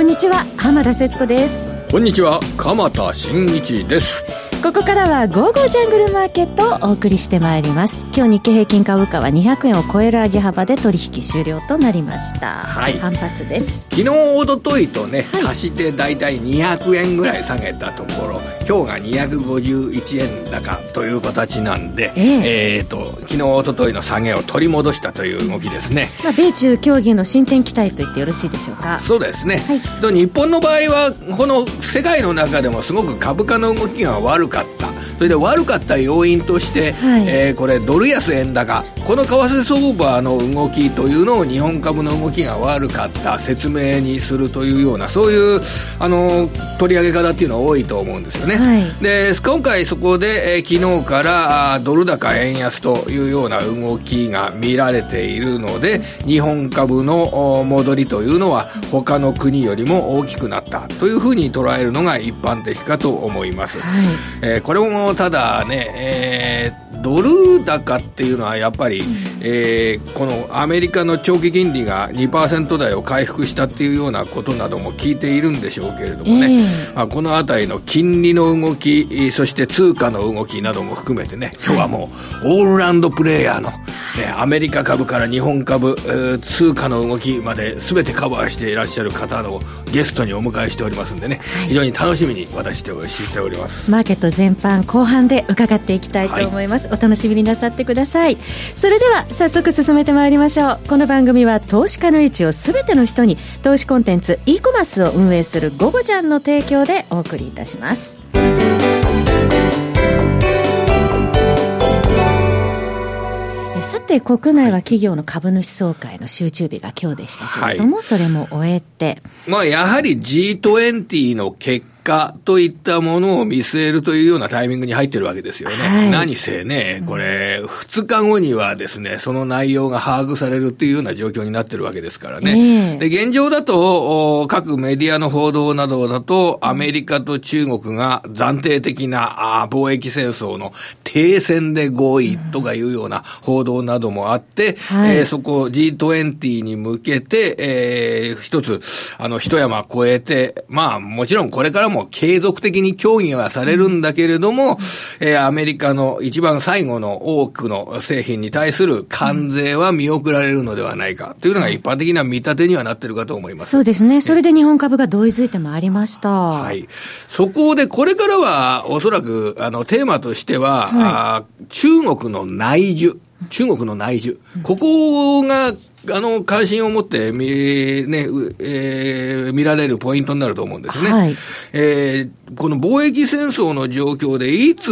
こんにちは浜田節子です。こんにちは鎌田新一です。ここからは午後ジャングルマーケットをお送りしてまいります。今日日経平均株価は200円を超える上げ幅で取引終了となりました。はい。反発です。昨日おとといとね、はい、足して大体200円ぐらい下げたところ今日が251円高という形なんでえー、えーと昨日おとといの下げを取り戻したという動きですね、まあ、米中協議の進展期待と言ってよろしいでしょうか。そうですね、はい、日本の場合はこの世界の中でもすごく株価の動きが悪かった。それで悪かった要因として、はい、えー、これドル安円高。この為替相場の動きというのを日本株の動きが悪かった。説明にするというようなそういうあの取り上げ方っていうのは多いと思うんですよね、はい、で今回そこで、えー、昨日からドル高円安というような動きが見られているので日本株の戻りというのは他の国よりも大きくなった。というふうに捉えるのが一般的かと思います、はい、えー、これもただね、えードル高っていうのはやっぱり、えー、このアメリカの長期金利が2%台を回復したっていうようなことなども聞いているんでしょうけれどもね、えー、まあ、このあたりの金利の動き、そして通貨の動きなども含めてね、今日はもうオールラウンドプレーヤーの、ね、アメリカ株から日本株、えー、通貨の動きまで全てカバーしていらっしゃる方のゲストにお迎えしておりますんでね、はい、非常に楽しみに私としております。マーケット全般後半で伺っていきたいと思います。はい、お楽しみになさってください。それでは早速進めてまいりましょう。この番組は投資家の位置を全ての人に投資コンテンツ e コマースを運営する「ゴゴジャン」の提供でお送りいたします。さて国内は企業の株主総会の集中日が今日でしたけれども、はい、それも終えて。まあやはり G20 の結果といったものを見据えるというようなタイミングに入ってるわけですよね。はい、何せね、これ、2日後にはですね、その内容が把握されるっていうような状況になってるわけですからね。で、現状だと、各メディアの報道などだと、アメリカと中国が暫定的な貿易戦争の停戦で合意とかいうような報道などもあって、はい、えー、そこ G20 に向けて、えー、一つ、あの、一山越えて、まあ、もちろんこれからも継続的に協議はされるんだけれども、えー、アメリカの一番最後の多くの製品に対する関税は見送られるのではないかというのが一般的な見立てにはなってるかと思います。そうですね。それで日本株が同意づいてまいりました。はい。そこでこれからはおそらく、あの、テーマとしては、はい、あ中国の内需。中国の内需。ここがあの、関心を持って見、ね、えー、見られるポイントになると思うんですね。はい、えー、この貿易戦争の状況で、いつ、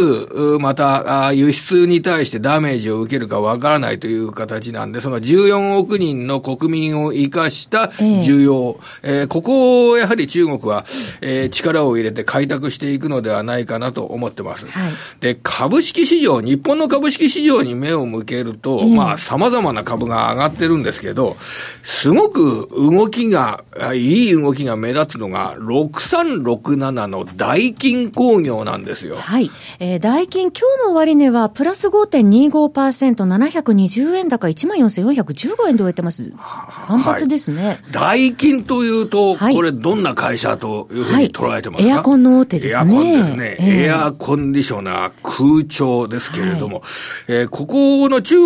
また、輸出に対してダメージを受けるかわからないという形なんで、その14億人の国民を生かした需要、えー、えー、ここをやはり中国は、えー、力を入れて開拓していくのではないかなと思ってます。はい、で、株式市場、日本の株式市場に目を向けると、まあ、様々な株が上がってるんですですけど、すごく動きが、いい動きが目立つのが、6367の大金工業なんですよ。はい。えー、大金、今日の終値は、プラス5.25%、720円高、14,415円で終えてます。反発ですね。はい、大金というと、はい、これどんな会社というふうに捉えてますか、はい、エアコンの大手ですね。エアコンですね。えー、エアコンディショナー、空調ですけれども、はい、えー、ここの中、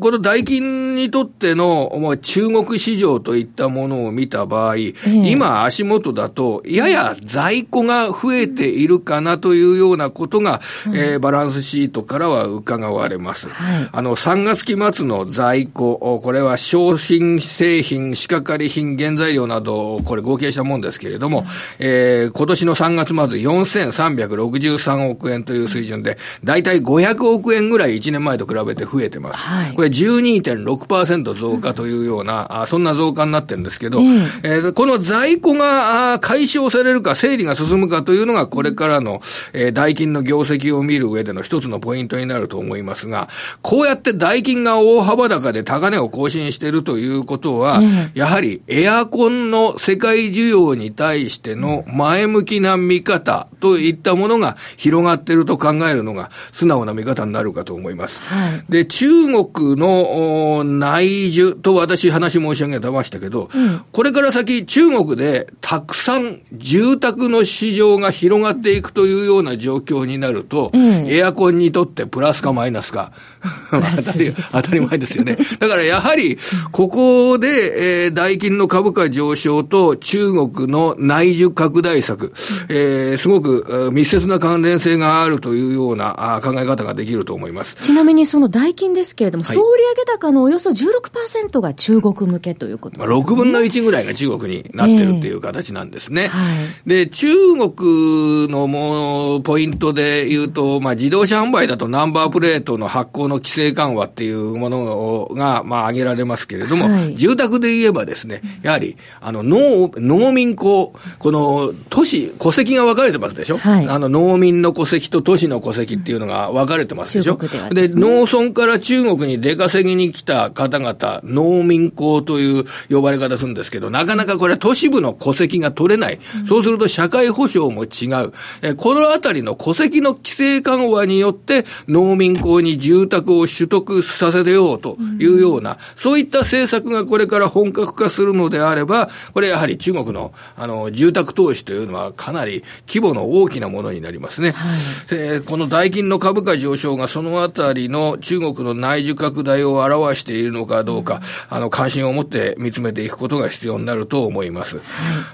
この大金にとってのもう中国市場といったものを見た場合、えー、今足元だと、やや在庫が増えているかなというようなことが、うん、えー、バランスシートからは伺われます。はい、あの、3月期末の在庫、これは商品製品、仕掛かり品、原材料など、これ合計したもんですけれども、うん、えー、今年の3月末4363億円という水準で、だいたい500億円ぐらい1年前と比べて増えてます。はい、これ12.6%増加というような、あそんな増加になってるんですけど、うん、えー、この在庫が解消されるか、整理が進むかというのが、これからの、えー、代金の業績を見る上での一つのポイントになると思いますが、こうやって代金が大幅高で高値を更新しているということは、うん、やはりエアコンの世界需要に対しての前向きな見方といったものが広がっていると考えるのが素直な見方になるかと思います。はい、で、中国の内需とと私話申し上げてましたけど、うん、これから先中国でたくさん住宅の市場が広がっていくというような状況になると、うん、エアコンにとってプラスかマイナスか、当たり、当たり前ですよね。だからやはり、ここで、えー、代金の株価上昇と中国の内需拡大策、えー、すごく密接な関連性があるというような考え方ができると思います。ちなみにその代金ですけれども、はい、総売上高のおよそ16%が中国向けということですね。6分の1ぐらいが中国になってるっていう形なんですね。えーはい、で、中国のもうポイントで言うと、まあ自動車販売だとナンバープレートの発行の規制緩和っていうものが、まあ挙げられますけれども、はい、住宅で言えばですね、やはり、あの、農、農民校、この都市、戸籍が分かれてますでしょ、はい、あの、農民の戸籍と都市の戸籍っていうのが分かれてますでしょ、でね、で、農村から中国に出稼ぎに来た方々、農民校という呼ばれ方するんですけど、なかなかこれ都市部の戸籍が取れない。そうすると社会保障も違う。えこのあたりの戸籍の規制緩和によって、農民校に住宅を取得させてようというような、そういった政策がこれから本格化するのであれば、これやはり中国の、あの、住宅投資というのはかなり規模の大きなものになりますね。はい、えー、この代金の株価上昇がそのあたりの中国の内需拡大を表しているのかどうか、あの、関心を持って見つめていくことが必要になると思います。はい、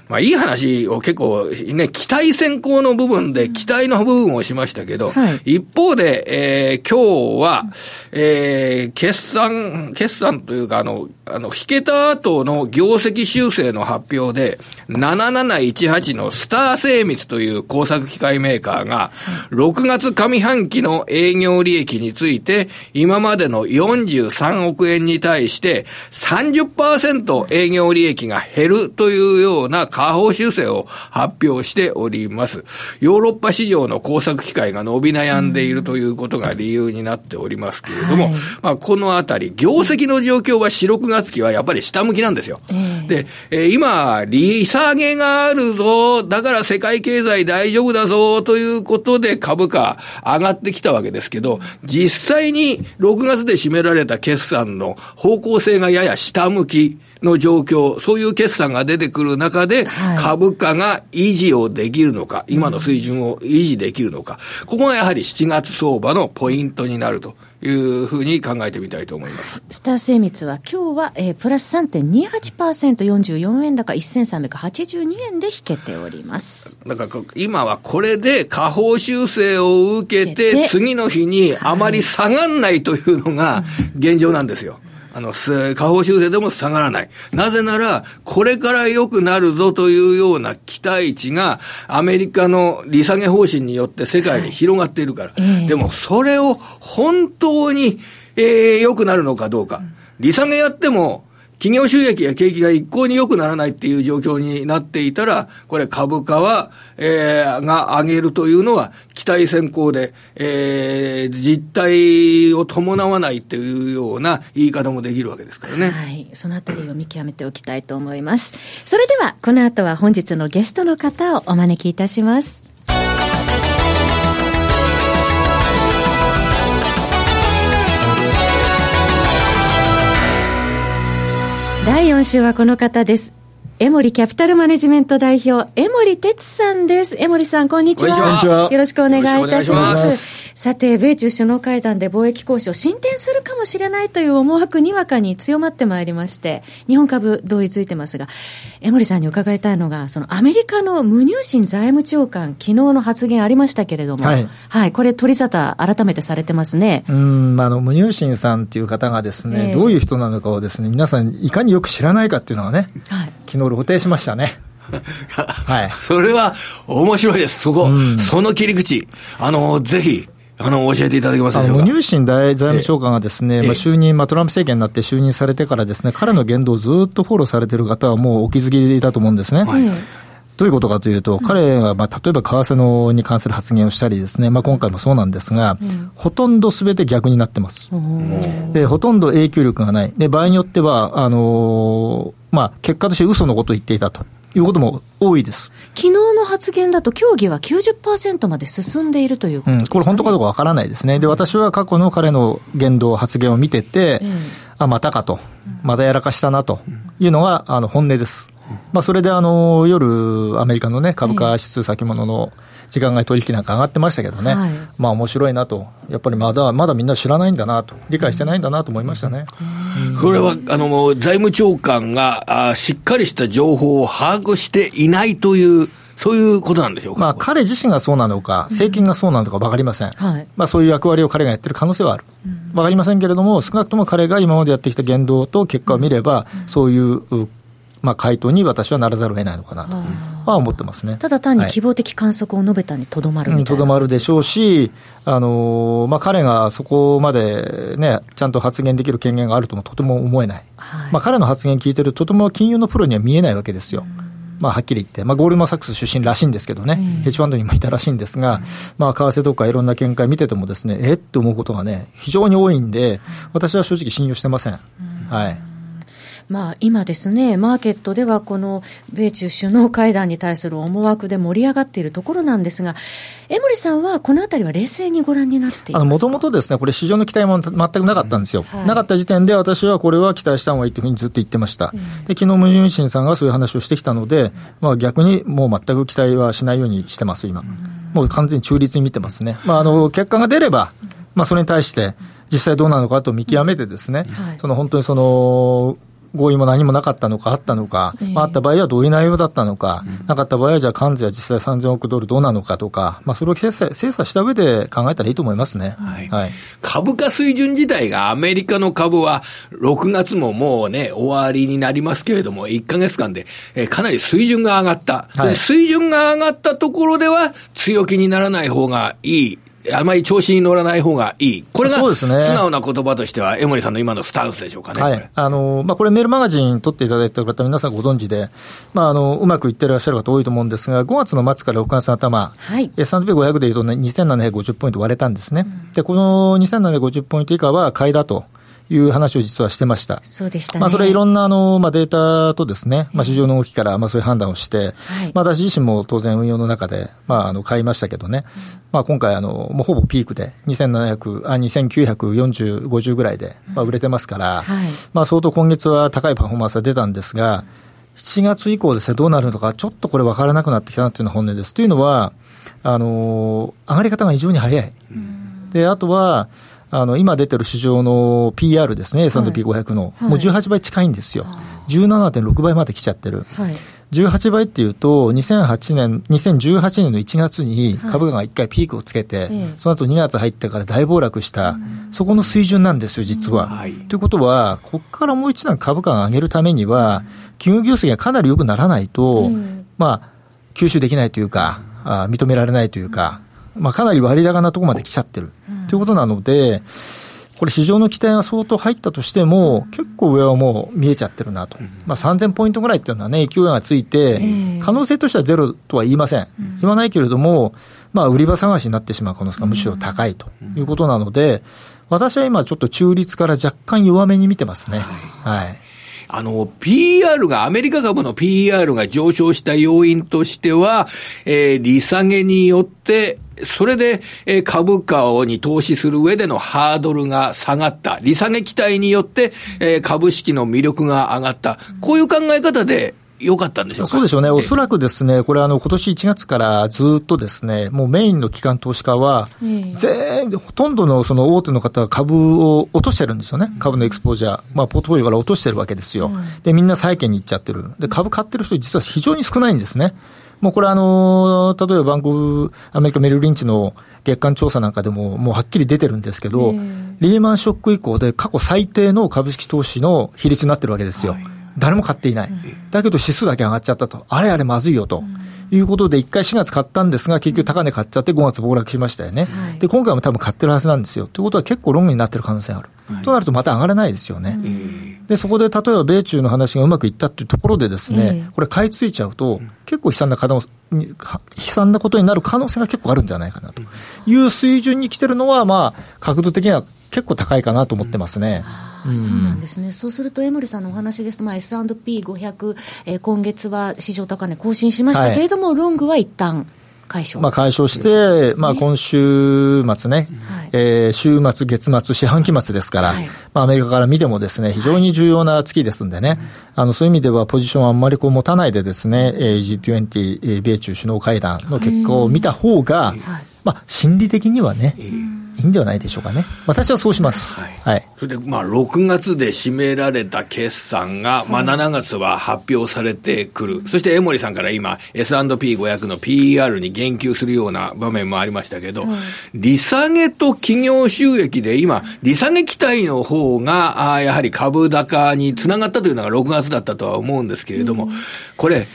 まあ、いい話を結構、ね、期待先行の部分で期待の部分をしましたけど、はい、一方で、えー、今日は、えー、決算、決算というか、あの、あの、引けた後の業績修正の発表で、7718のスター精密という工作機械メーカーが、6月上半期の営業利益について、今までの43億円に対して30%営業利益が減るというような下方修正を発表しております。ヨーロッパ市場の工作機械が伸び悩んでいるということが理由になっておりますけれども、はい、まあこのあたり、業績の状況は4、6月期はやっぱり下向きなんですよ。えー、で、えー、今、利下げがあるぞ、だから世界経済大丈夫だぞ、ということで株価上がってきたわけですけど、実際に6月で占められた決算の方向性がやや下向き。の状況、そういう決算が出てくる中で、株価が維持をできるのか、今の水準を維持できるのか、ここがやはり7月相場のポイントになるというふうに考えてみたいと思います。スター精密は今日は、えー、プラス3.28%、44円高1382円で引けております。だから今はこれで下方修正を受けて、次の日にあまり下がんないというのが現状なんですよ。あの、下方修正でも下がらない。なぜなら、これから良くなるぞというような期待値が、アメリカの利下げ方針によって世界に広がっているから。はい、でも、それを本当に、えー、良くなるのかどうか。利下げやっても、企業収益や景気が一向に良くならないっていう状況になっていたら、これ株価は、えー、が上げるというのは期待先行で、えー、実態を伴わないっていうような言い方もできるわけですからね。はい。そのあたりを見極めておきたいと思います。それでは、この後は本日のゲストの方をお招きいたします。第4週はこの方です。エモリキャピタルマネジメント代表、江森哲さんです。江森さん、こんにちは。よろしくお願いいたします。さて、米中首脳会談で貿易交渉進展するかもしれないという思惑にわかに強まってまいりまして、日本株同意ついてますが、江森さんに伺いたいのが、そのアメリカの無入信財務長官、昨日の発言ありましたけれども、はい。はい、これ取り沙汰改めてされてますね。うん、あの、無入信さんっていう方がですね、えー、どういう人なのかをですね、皆さんいかによく知らないかっていうのはね、はい。昨日露呈しましたね。はい。それは面白いです。そこ、うん、その切り口。あの、ぜひ、あの、教えていただけますでしょうか？無入信大財務長官がですね、まあ、就任、まあ、トランプ政権になって就任されてからですね、彼の言動をずっとフォローされている方はもうお気づきだと思うんですね。はいどういうことかというと、彼が、まあ、例えば為替のに関する発言をしたりですね、まあ、今回もそうなんですが、うん、ほとんどすべて逆になってます。で、ほとんど影響力がない。で、場合によっては、あのー、まあ、結果として嘘のことを言っていたと。いうことも多いです。昨日の発言だと、協議は90%まで進んでいるということです、ね、うん、これ、本当かどうかわからないですね、で私は過去の彼の言動、発言を見てて、えー、あまたかと、またやらかしたなというのがあの本音です。まあ、それであの夜、アメリカの、ね、株価指数先物の、えー時間外取引なんか上がってましたけどね、はい、まあ面白いなと、やっぱりまだまだみんな知らないんだなと、理解してないんだなと思いましたね。それはあの財務長官があしっかりした情報を把握していないという。そういうことなんでしょうか、まあ、彼自身がそうなのか、政権がそうなのか分かりません、はい、まあ、そういう役割を彼がやってる可能性はある、分かりませんけれども、少なくとも彼が今までやってきた言動と結果を見れば、そういうまあ、回答に私はならざるを得ないのかなとは思ってますね。ただ単に希望的観測を述べたにとどまる。とど、まるでしょうし、あのまあ、彼がそこまで、ね、ちゃんと発言できる権限があるともとても思えない、はい、まあ、彼の発言聞いてると、とても金融のプロには見えないわけですよ。まあ、はっきり言って、まあ、ゴールマン・サックス出身らしいんですけどね、ヘッジファンドにもいたらしいんですが、まあ、為替とかいろんな見解見ててもですね、え？って思うことがね、非常に多いんで、私は正直信用してません。はいまあ、今ですね、マーケットではこの米中首脳会談に対する思惑で盛り上がっているところなんですが、江森さんはこのあたりは冷静にご覧になってもともとですね、これ、市場の期待も全くなかったんですよ、はい、なかった時点で私はこれは期待した方がいいというふうにずっと言ってました、うん、で昨日ムジンシンさんがそういう話をしてきたので、まあ、逆にもう全く期待はしないようにしてます、今、うん、もう完全に中立に見てますね、まあ、あの結果が出れば、まあ、それに対して、実際どうなのかと見極めてですね、はい、その本当にその合意も何もなかったのか、あったのか、えー、まあ、あった場合はどういう内容だったのか、うん、なかった場合は、じゃあ、関税は実際3000億ドルどうなのかとか、まあ、それを精査精査した上で考えたらいいと思いますね、はい、はい、株価水準自体が、アメリカの株は、6月ももうね、終わりになりますけれども、1か月間で、えー、かなり水準が上がった、はい、水準が上がったところでは、強気にならない方がいい。あまり調子に乗らない方がいい。これが、素直な言葉としては、江森さんの今のスタンスでしょうかね。はい。あの、まあ、これメールマガジン取っていただいた方、皆さんご存知で、まあ、あの、うまくいってらっしゃる方多いと思うんですが、5月の末から6月の頭、はい。S&P500 でいうと、ね、2750ポイント割れたんですね。うん、で、この2750ポイント以下は買いだと。いう話を実はしてました。そうでした、ね、まあ、それいろんなあの、まあ、データとですね、まあ、市場の動きから、まあ、そういう判断をして、はい、まあ、私自身も当然運用の中で、まあ、あの、買いましたけどね、まあ、今回、あの、もうほぼピークで、2700、あ、2940、50ぐらいで、まあ、売れてますから、はい、まあ、相当今月は高いパフォーマンスが出たんですが、7月以降ですね、どうなるのか、ちょっとこれ分からなくなってきたなというのが本音です。というのは、あの、上がり方が非常に早い。で、あとは、あの今出てる市場の PR ですね、S&P500 の、はい、もう18倍近いんですよ、17.6倍まで来ちゃってる。はい。18倍っていうと、2008年、2018年の1月に株価が1回ピークをつけて、はい、その後2月入ってから大暴落した、そこの水準なんですよ、実は。はい、ということは、ここからもう一段株価を上げるためには、企業業績がかなり良くならないと、まあ、吸収できないというか、あ認められないというか、まあ、かなり割高なところまで来ちゃってる、ということなので、これ、市場の期待が相当入ったとしても、結構上はもう見えちゃってるなと、まあ、3000ポイントぐらいっていうのはね、勢いがついて、可能性としてはゼロとは言いません、言わないけれども、まあ、売り場探しになってしまう可能性がむしろ高いということなので、私は今、ちょっと中立から若干弱めに見てますね。はい。あの、PR が、アメリカ株の PR が上昇した要因としては、えー、利下げによって、それで、えー、株価に投資する上でのハードルが下がった。利下げ期待によって、えー、株式の魅力が上がった。こういう考え方で、良かったんでしょうそうでしょうね、おそらくですね、これ、あの今年1月からずっとですね、もうメインの機関投資家は、全ほとんどのその大手の方は株を落としてるんですよね、株のエクスポージャー、まあ、ポートフォリオから落としてるわけですよ、でみんな債券に行っちゃってる、で株買ってる人、実は非常に少ないんですね。もうこれあの、例えばバンクアメリカメルリンチの月間調査なんかでも、もうはっきり出てるんですけど、リーマンショック以降で過去最低の株式投資の比率になってるわけですよ。はい誰も買っていない。だけど指数だけ上がっちゃったと。あれあれまずいよと。いうことで、1回4月買ったんですが、結局高値買っちゃって5月暴落しましたよね。はい、で、今回も多分買ってるはずなんですよ。ということは結構ロングになってる可能性がある。はい、となるとまた上がらないですよね。で、そこで例えば米中の話がうまくいったっていうところでですね、これ買い付いちゃうと、結構悲惨な可能悲惨なことになる可能性が結構あるんじゃないかなと。いう水準に来てるのは、まあ、角度的には結構高いかなと思ってますね。あそうなんですね、そうすると江森さんのお話ですと、まあ、S&P500、えー、今月は市場高値更新しましたけれども、はい、ロングは一旦解消。まあ解消して、ね、まあ今週末ね、はい、えー、週末、月末、四半期末ですから、はい、まあアメリカから見てもですね、非常に重要な月ですんでね、はい、あのそういう意味ではポジションあんまりこう持たないでですね、えー、G20、米中首脳会談の結果を見た方が、まあ心理的にはね、いいんではないでしょうかね。私はそうします。はい。はい、それで、まあ、6月で締められた決算が、まあ、7月は発表されてくる。そして、江森さんから今、S&P500 の PER に言及するような場面もありましたけど、利下げと企業収益で、今、利下げ期待の方が、あやはり株高につながったというのが6月だったとは思うんですけれども、これ、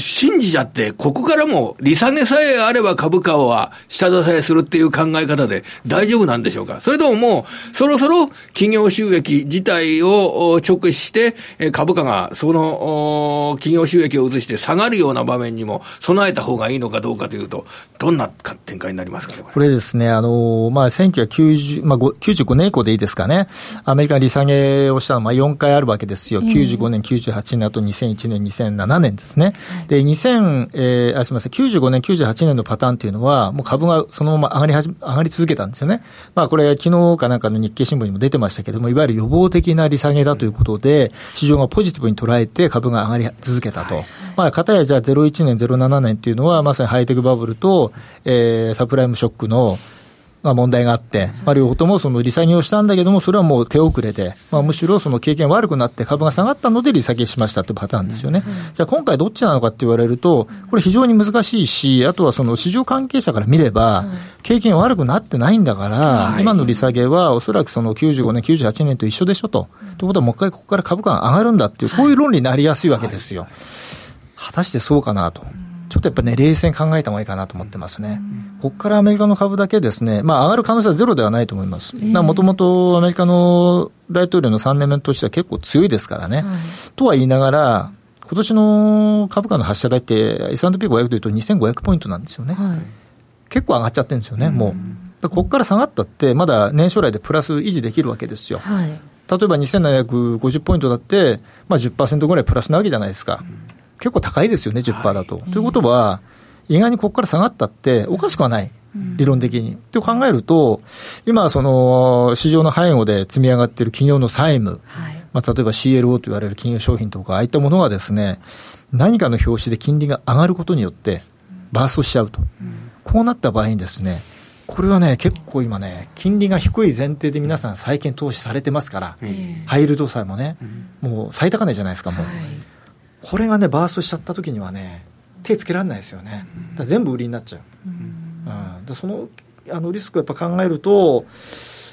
信じちゃって、ここからも利下げさえあれば株価は下支えするっていう考え方で大丈夫なんでしょうか？それとももう、そろそろ企業収益自体を直視して、株価がその企業収益を移して下がるような場面にも備えた方がいいのかどうかというと、どんな展開になりますかね、これ。ですね、あの、まあ、1990、まあ、95年以降でいいですかね、アメリカ利下げをしたのはまあ4回あるわけですよ。95年、98年、あと2001年、2007年ですね。で、2000、えー、あすみません、95年、98年のパターンっていうのは、もう株がそのまま上がりはじ、上がり続けたんですよね。まあ、これ、昨日かなんかの日経新聞にも出てましたけれども、いわゆる予防的な利下げだということで、市場がポジティブに捉えて株が上がり続けたと。はい、まあ、かたやじゃあ01年、07年っていうのは、まさにハイテクバブルと、えー、サプライムショックの、まあ、問題があって、まあ、両方ともその利下げをしたんだけども、それはもう手遅れで、まあ、むしろその経験悪くなって株が下がったので利下げしましたってパターンですよね。じゃあ今回どっちなのかって言われると、これ非常に難しいし、あとはその市場関係者から見れば、経験悪くなってないんだから、今の利下げはおそらくその95年、98年と一緒でしょと。ということはもう一回ここから株価が上がるんだっていう、こういう論理になりやすいわけですよ。果たしてそうかなと。ちょっとやっぱね、冷静に考えた方がいいかなと思ってますね。ここからアメリカの株だけですね、まあ上がる可能性はゼロではないと思います。もともとアメリカの大統領の3年目としては結構強いですからね。とは言いながら、今年の株価の発射台って S&P500 というと2500ポイントなんですよね。はい、結構上がっちゃってるんですよね、もう。ここから下がったって、まだ年初来でプラス維持できるわけですよ。はい、例えば2750ポイントだって、まあ10%ぐらいプラスなわけじゃないですか。結構高いですよね、10%だと。はい、ということは、意外にここから下がったって、おかしくはない。理論的に。って考えると、今、その、市場の背後で積み上がっている企業の債務、はい、まあ、例えば CLO と言われる金融商品とか、ああいったものはですね、何かの表紙で金利が上がることによって、バーストしちゃうと。うん、こうなった場合にですね、これはね、結構今ね、金利が低い前提で皆さん債券投資されてますから、ハイルド債もね、もう最高値じゃないですか、もう。はいこれがね、バーストしちゃった時にはね、手つけられないですよね。だ全部売りになっちゃう。うん、でそのあのリスクをやっぱ考えると、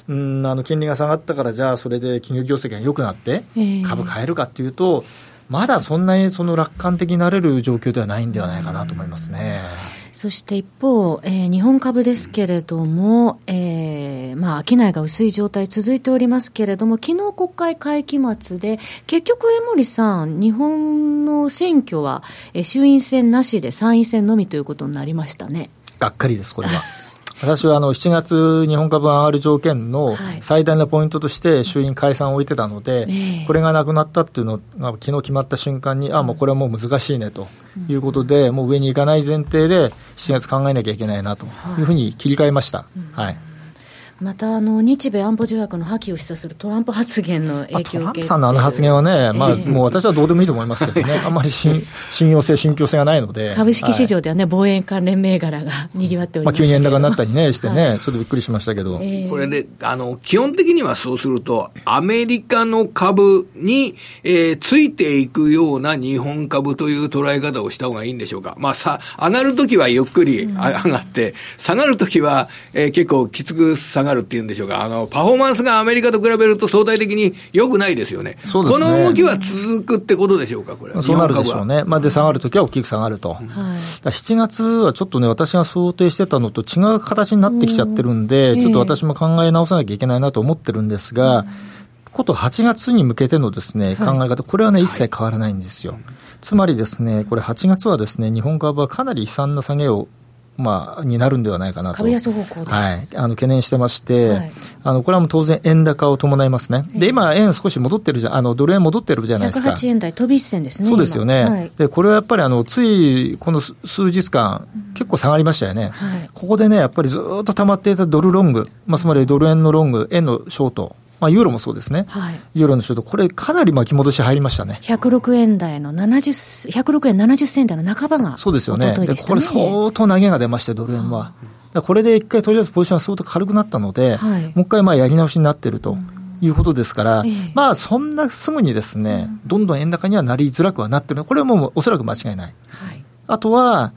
うん、あの金利が下がったから、じゃあそれで企業業績が良くなって、株買えるかっていうと、まだそんなにその楽観的になれる状況ではないんではないかなと思いますね。そして一方、えー、日本株ですけれども、えー、まあ、商いが薄い状態続いておりますけれども、昨日国会会期末で、結局、江森さん、日本の選挙は、えー、衆院選なしで参院選のみということになりましたね。がっかりです、これは。私はあの7月、日本株が上がる条件の最大のポイントとして、衆院解散を置いてたので、これがなくなったっていうのが、昨日決まった瞬間に、あもうこれはもう難しいねということで、もう上に行かない前提で、7月考えなきゃいけないなというふうに切り替えました。はいまたあの日米安保条約の破棄を示唆するトランプ発言の影響を受けトランプさんのあの発言はね、まあ、もう私はどうでもいいと思いますけどね、あんまり信信用性、信憑性がないので、株式市場ではね、はい、防衛関連銘柄がにぎわっております、まあ、急に円高になったりね、してね、はい、ちょっとびっくりしましたけど、えー、これねあの、基本的にはそうすると、アメリカの株に、えー、ついていくような日本株という捉え方をした方がいいんでしょうか、まあ、さ上がるときはゆっくり上がって、うん、下がるときは、えー、結構きつく下がるっていうんでしょうか。の、パフォーマンスがアメリカと比べると相対的に良くないですよね。そうですね。この動きは続くってことでしょうか、これ。そうなるでしょうね。まあ、で、下がるときは大きく下がると。はい、7月はちょっとね、私が想定してたのと違う形になってきちゃってるんで、ちょっと私も考え直さなきゃいけないなと思ってるんですが、こと8月に向けてのですね、考え方、これはね、一切変わらないんですよ。つまりですね、これ8月はですね、日本株はかなり悲惨な下げをまあ、になるんではないかなと。株安方向で。はい。あの、懸念してまして、はい、あの、これはもう当然円高を伴いますね。で、今、円少し戻ってるじゃ、あの、ドル円戻ってるじゃないですか。108円台飛び一線ですね。そうですよね。はい、で、これはやっぱり、あの、つい、この数日間、結構下がりましたよね。はい、ここでね、やっぱりずっと溜まっていたドルロング、まあ、つまりドル円のロング、円のショート、まあ、ユーロもそうですね、はい、ユーロのショート、これ、かなり巻き戻し入りましたね。106円台の70、106円70銭台の半ばが、そうですよね、ね。これ、相当投げが出まして、ドル円は。これで一回とりあえずポジションが相当軽くなったので、はい、もう一回まあやり直しになっていると。いうことですから、まあそんなすぐにですね、どんどん円高にはなりづらくはなってる、これはもうおそらく間違いない。はい、あとは、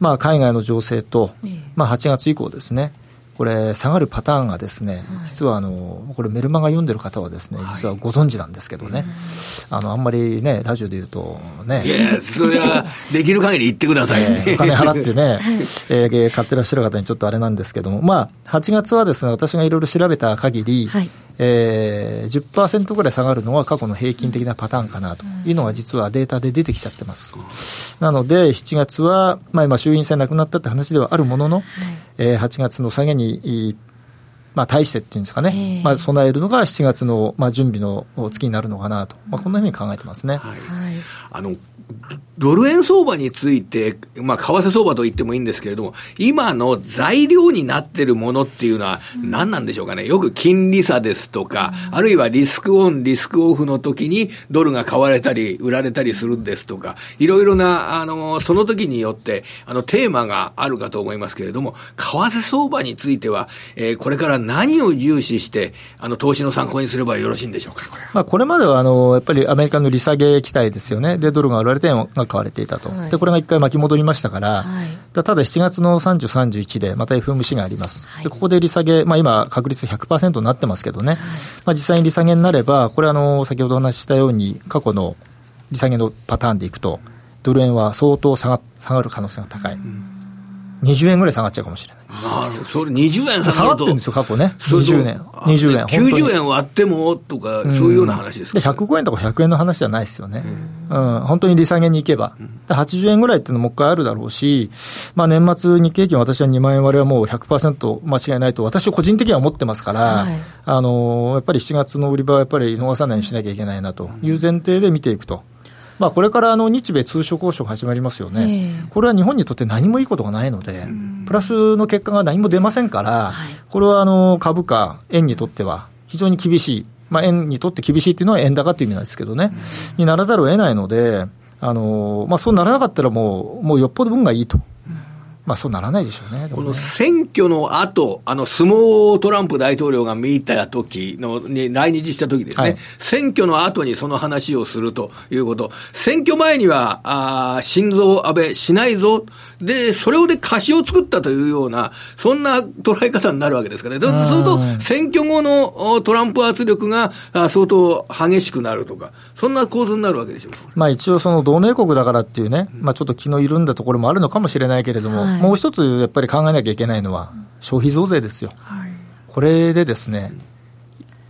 まあ海外の情勢と、まあ8月以降ですね、これ、下がるパターンがですね、実はあの、これ、メルマガ読んでる方はですね、実はご存知なんですけどね、あの、あんまりね、ラジオで言うとね。いやそれは、できる限り言ってください、ね、お金払ってね、えー、買ってらっしゃる方にちょっとあれなんですけども、まあ、8月はですね、私がいろいろ調べた限り、はいえー、10%ぐらい下がるのは過去の平均的なパターンかなというのが実はデータで出てきちゃってます。なので、7月は、まあ今衆院選なくなったって話ではあるものの、はい、えー、8月の下げに、まあ、対してっていうんですかね、まあ、備えるのが7月の、まあ、準備の月になるのかなと、まあ、こんなふうに考えてますね。はい、あのドル円相場について、まあ、為替相場と言ってもいいんですけれども、今の材料になってるものっていうのは何なんでしょうかね。よく金利差ですとか、あるいはリスクオン、リスクオフの時にドルが買われたり、売られたりするんですとか、いろいろな、あの、その時によって、あの、テーマがあるかと思いますけれども、為替相場については、えー、これから何を重視して、あの、投資の参考にすればよろしいんでしょうか。これまあ、これまでは、あの、やっぱりアメリカの利下げ期待ですよね。で、ドルが売られて円が買われていたと、はい、でこれが一回巻き戻りましたから、はい、ただ7月の30、31でまた FMC があります、はい、でここで利下げ、まあ、今、確率100%になってますけどね、まあ、実際に利下げになれば、これあの、先ほどお話ししたように、過去の利下げのパターンでいくと、ドル円は相当下が下がる可能性が高い。うん20円ぐらい下がっちゃうかもしれない。まあ、それ20円下がると。下がってるんですよ、過去ね。20年。20円。90円割ってもとか、そういうような話ですか、ね、105円とか100円の話じゃないですよね。うん、本当に利下げに行けば。80円ぐらいっていうのもう一回あるだろうし、まあ年末日経平均私は2万円割れはもう100%間違いないと私は個人的には思ってますから、はい、あの、やっぱり7月の売り場はやっぱり逃さないようにしなきゃいけないなという前提で見ていくと。まあ、これからあの日米通商交渉が始まりますよね、えー、これは日本にとって何もいいことがないので、プラスの結果が何も出ませんから、はい、これはあの株価、円にとっては非常に厳しい、まあ、円にとって厳しいっていうのは円高という意味なんですけどね、にならざるを得ないので、あのまあ、そうならなかったらもう、もうよっぽど運がいいと。まあそうならないでしょうね。ねこの選挙の後、あの、相撲トランプ大統領が見た時の、に来日した時ですね、はい、選挙の後にその話をするということ。選挙前には、あ心臓安倍しないぞ。で、それをで貸しを作ったというような、そんな捉え方になるわけですからね。そうすると、選挙後のトランプ圧力が相当激しくなるとか、そんな構図になるわけでしょう。まあ一応その同盟国だからっていうね、まあちょっと気の緩んだところもあるのかもしれないけれども、はいもう一つやっぱり考えなきゃいけないのは、消費増税ですよ、はい、これでですね、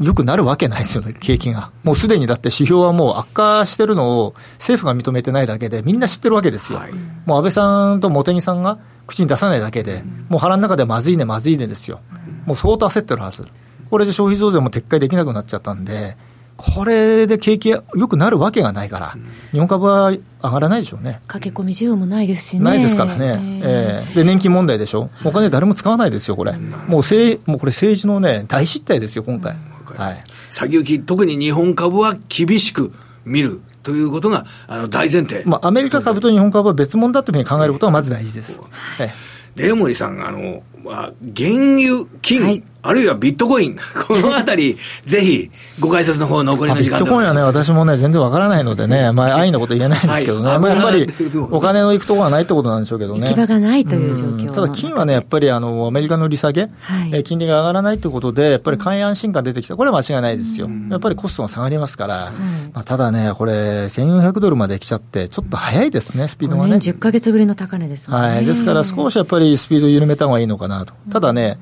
よくなるわけないですよね、景気が。もうすでにだって指標はもう悪化してるのを政府が認めてないだけで、みんな知ってるわけですよ。はい、もう安倍さんと茂木さんが口に出さないだけで、もう腹の中でまずいね、まずいねですよ。もう相当焦ってるはず。これで消費増税も撤回できなくなっちゃったんで、これで景気よくなるわけがないから、日本株は上がらないでしょうね。駆け込み需要もないですしね。ないですからね。えー、えー、で、年金問題でしょ。お金誰も使わないですよ、これ。もうせもうこれ政治のね、大失態ですよ、今回。はい。先行き、特に日本株は厳しく見る。ということが、あの、大前提。まあ、アメリカ株と日本株は別物だというふうに考えることがまず大事です。はい。で、森さん、あの、まあ、原油、金、はい。あるいはビットコイン、このあたり、ぜひ、ご解説の方、残りの時間ビットコインはね、私もね、全然わからないのでね、まあ、安易なこと言えないんですけどね、はい、まあ、やっぱり、お金の行くところがないってことなんでしょうけどね。行き場がないという状況、ただ、金はね、やっぱり、あの、アメリカの利下げ、はい、え金利が上がらないということで、やっぱり買い安心感出てきた。これは間違いないですよ。やっぱりコストが下がりますから、まあ、ただね、これ、1400ドルまで来ちゃって、ちょっと早いですね、スピードがね。10ヶ月ぶりの高値ですはい。ですから、少しやっぱりスピード緩めた方がいいのかなと。ただね、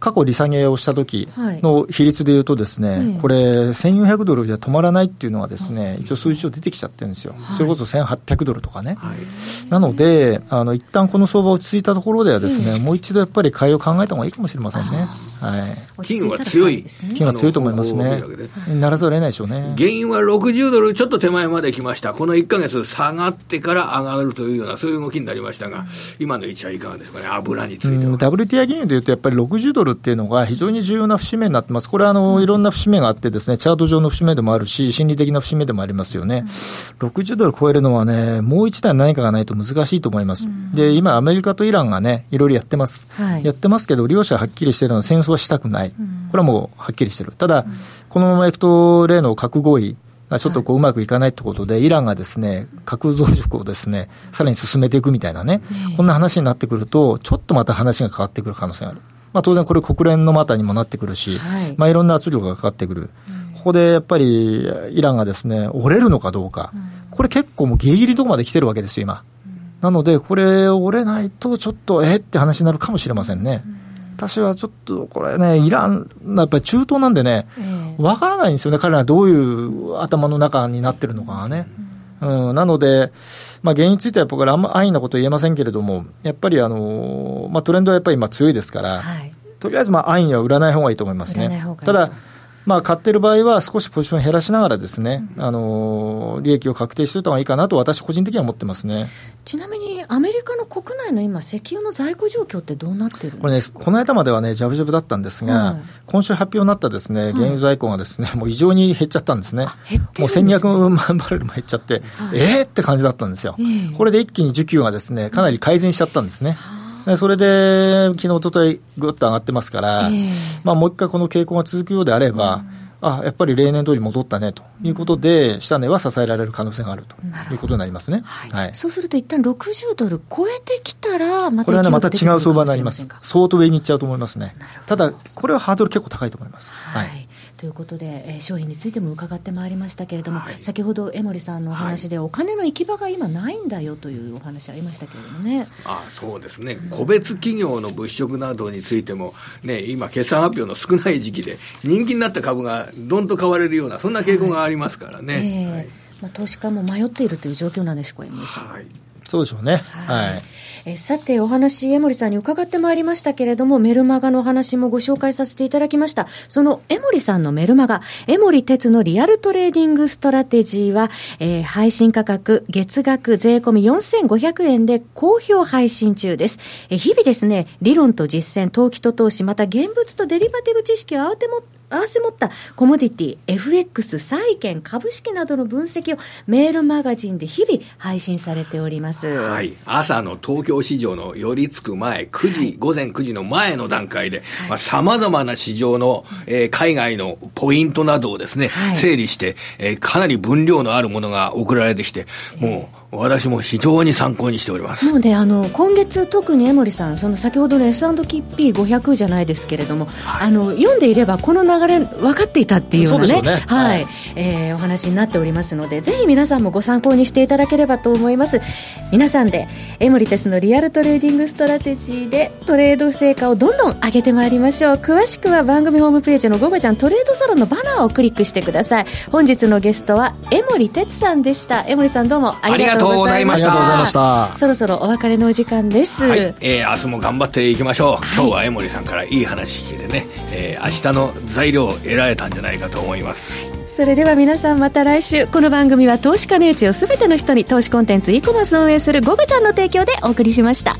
過去利下げをした時の比率でいうとですね、はい、これ1400ドルじゃ止まらないっていうのはですね、一応数字上出てきちゃってるんですよ。はい、それこそ1800ドルとかね。はい、なので、あの、一旦この相場落ち着いたところではですね、もう一度やっぱり買いを考えた方がいいかもしれませんね。はい。金は強い。金は強いと思いますね。ならざるを得ないでしょうね。原因は60ドルちょっと手前まで来ました。この1か月下がってから上がるというような、そういう動きになりましたが、今の位置はいかがですかね、油については。WTI 原油でいうと、やっぱり60ドルっていうのが非常に重要な節目になってます。これはあの、いろんな節目があってですね、チャート上の節目でもあるし、心理的な節目でもありますよね。60ドル超えるのはね、もう一台何かがないと難しいと思います。で、今アメリカとイランがね、いろいろやってます。はい、やってますけど、両者はっきりしてるのは戦争はしたくない。これはもうはっきりしてる。ただ、このままいくと、例の核合意、ちょっとこううまくいかないってことで、イランがですね、核増殖をですね、さらに進めていくみたいなね、こんな話になってくると、ちょっとまた話が変わってくる可能性がある。まあ当然これ国連の股にもなってくるし、まあいろんな圧力がかかってくる。ここでやっぱりイランがですね、折れるのかどうか。これ結構もうギリギリのところまで来てるわけですよ、今。なので、これ折れないとちょっとえって話になるかもしれませんね。私はちょっとこれね、イラン、やっぱり中東なんでね、わ、からないんですよね、彼らどういう頭の中になってるのかがね。うん、なので、まあ、原因については僕はあんま安易なことは言えませんけれども、やっぱりあの、まあ、トレンドはやっぱり今強いですから、はい、とりあえずまあ安易には売らない方がいいと思いますね。ただまあ、買ってる場合は少しポジション減らしながらですね、あの利益を確定しておいた方がいいかなと私個人的には思ってますね。ちなみにアメリカの国内の今石油の在庫状況ってどうなってるこれね、この間まではね、じゃぶじゃぶだったんですが、はい、今週発表になったですね、原油在庫がですね、もう異常に減っちゃったんですね。もう1200万バレルも減っちゃって、はい、えーって感じだったんですよ。えー、これで一気に需給がですね、かなり改善しちゃったんですね。はそれで、昨日一昨日ぐっと上がってますから、えー、まあ、もう一回この傾向が続くようであれば、うん、あやっぱり例年通り戻ったねということで、下値は支えられる可能性があるということになりますね、はい。はい、そうすると、一旦60ドル超えてきたら、またこれはね、また違う相場になります、相当上にいっちゃうと思いますね、ただ、これはハードル結構高いと思います。はい、はいということで、えー、商品についても伺ってまいりましたけれども、はい、先ほど江森さんのお話で、お金の行き場が今ないんだよというお話ありましたけれどもね。あそうですね、個別企業の物色などについても、ね、今、決算発表の少ない時期で、人気になった株がどんと買われるような、そんな傾向がありますからね。はいえーはい、まあ、投資家も迷っているという状況なんでしょうか、江森さん。はいそうでしょうね。はい。えさて、お話、江森さんに伺ってまいりましたけれども、メルマガのお話もご紹介させていただきました。その江森さんのメルマガ、江森哲のリアルトレーディングストラテジーは、えー、配信価格、月額税込み4500円で好評配信中です。えー、日々ですね、理論と実践、投機と投資、また現物とデリバティブ知識を合わても合わせ持ったコモディティ、FX、債券、株式などの分析をメールマガジンで日々配信されております。はい。朝の東京市場の寄り付く前、9時、はい、午前9時の前の段階で、はい、まあ、様々な市場の、えー、海外のポイントなどをですね、はい、整理して、えー、かなり分量のあるものが送られてきて、もう、私も非常に参考にしております。もうねあの今月特に江森さんその先ほどの S&P500 じゃないですけれども、はい、あの読んでいればこの流れ分かっていたっていうようなね、ね、はい、はい、えー、お話になっておりますのでぜひ皆さんもご参考にしていただければと思います皆さんでエモリテスのリアルトレーディングストラテジーでトレード成果をどんどん上げてまいりましょう詳しくは番組ホームページの「ゴゴちゃんトレードサロン」のバナーをクリックしてください本日のゲストは江森哲さんでした江森さんどうもありがとうございました。ありがとうございました。そろそろお別れのお時間です。はい。えー、明日も頑張っていきましょう。はい、今日は江森さんからいい話聞いてね、えー、明日の材料を得られたんじゃないかと思います。それでは皆さんまた来週。この番組は投資家のうちを全ての人に投資コンテンツ e コマースを運営するゴゴちゃんの提供でお送りしました。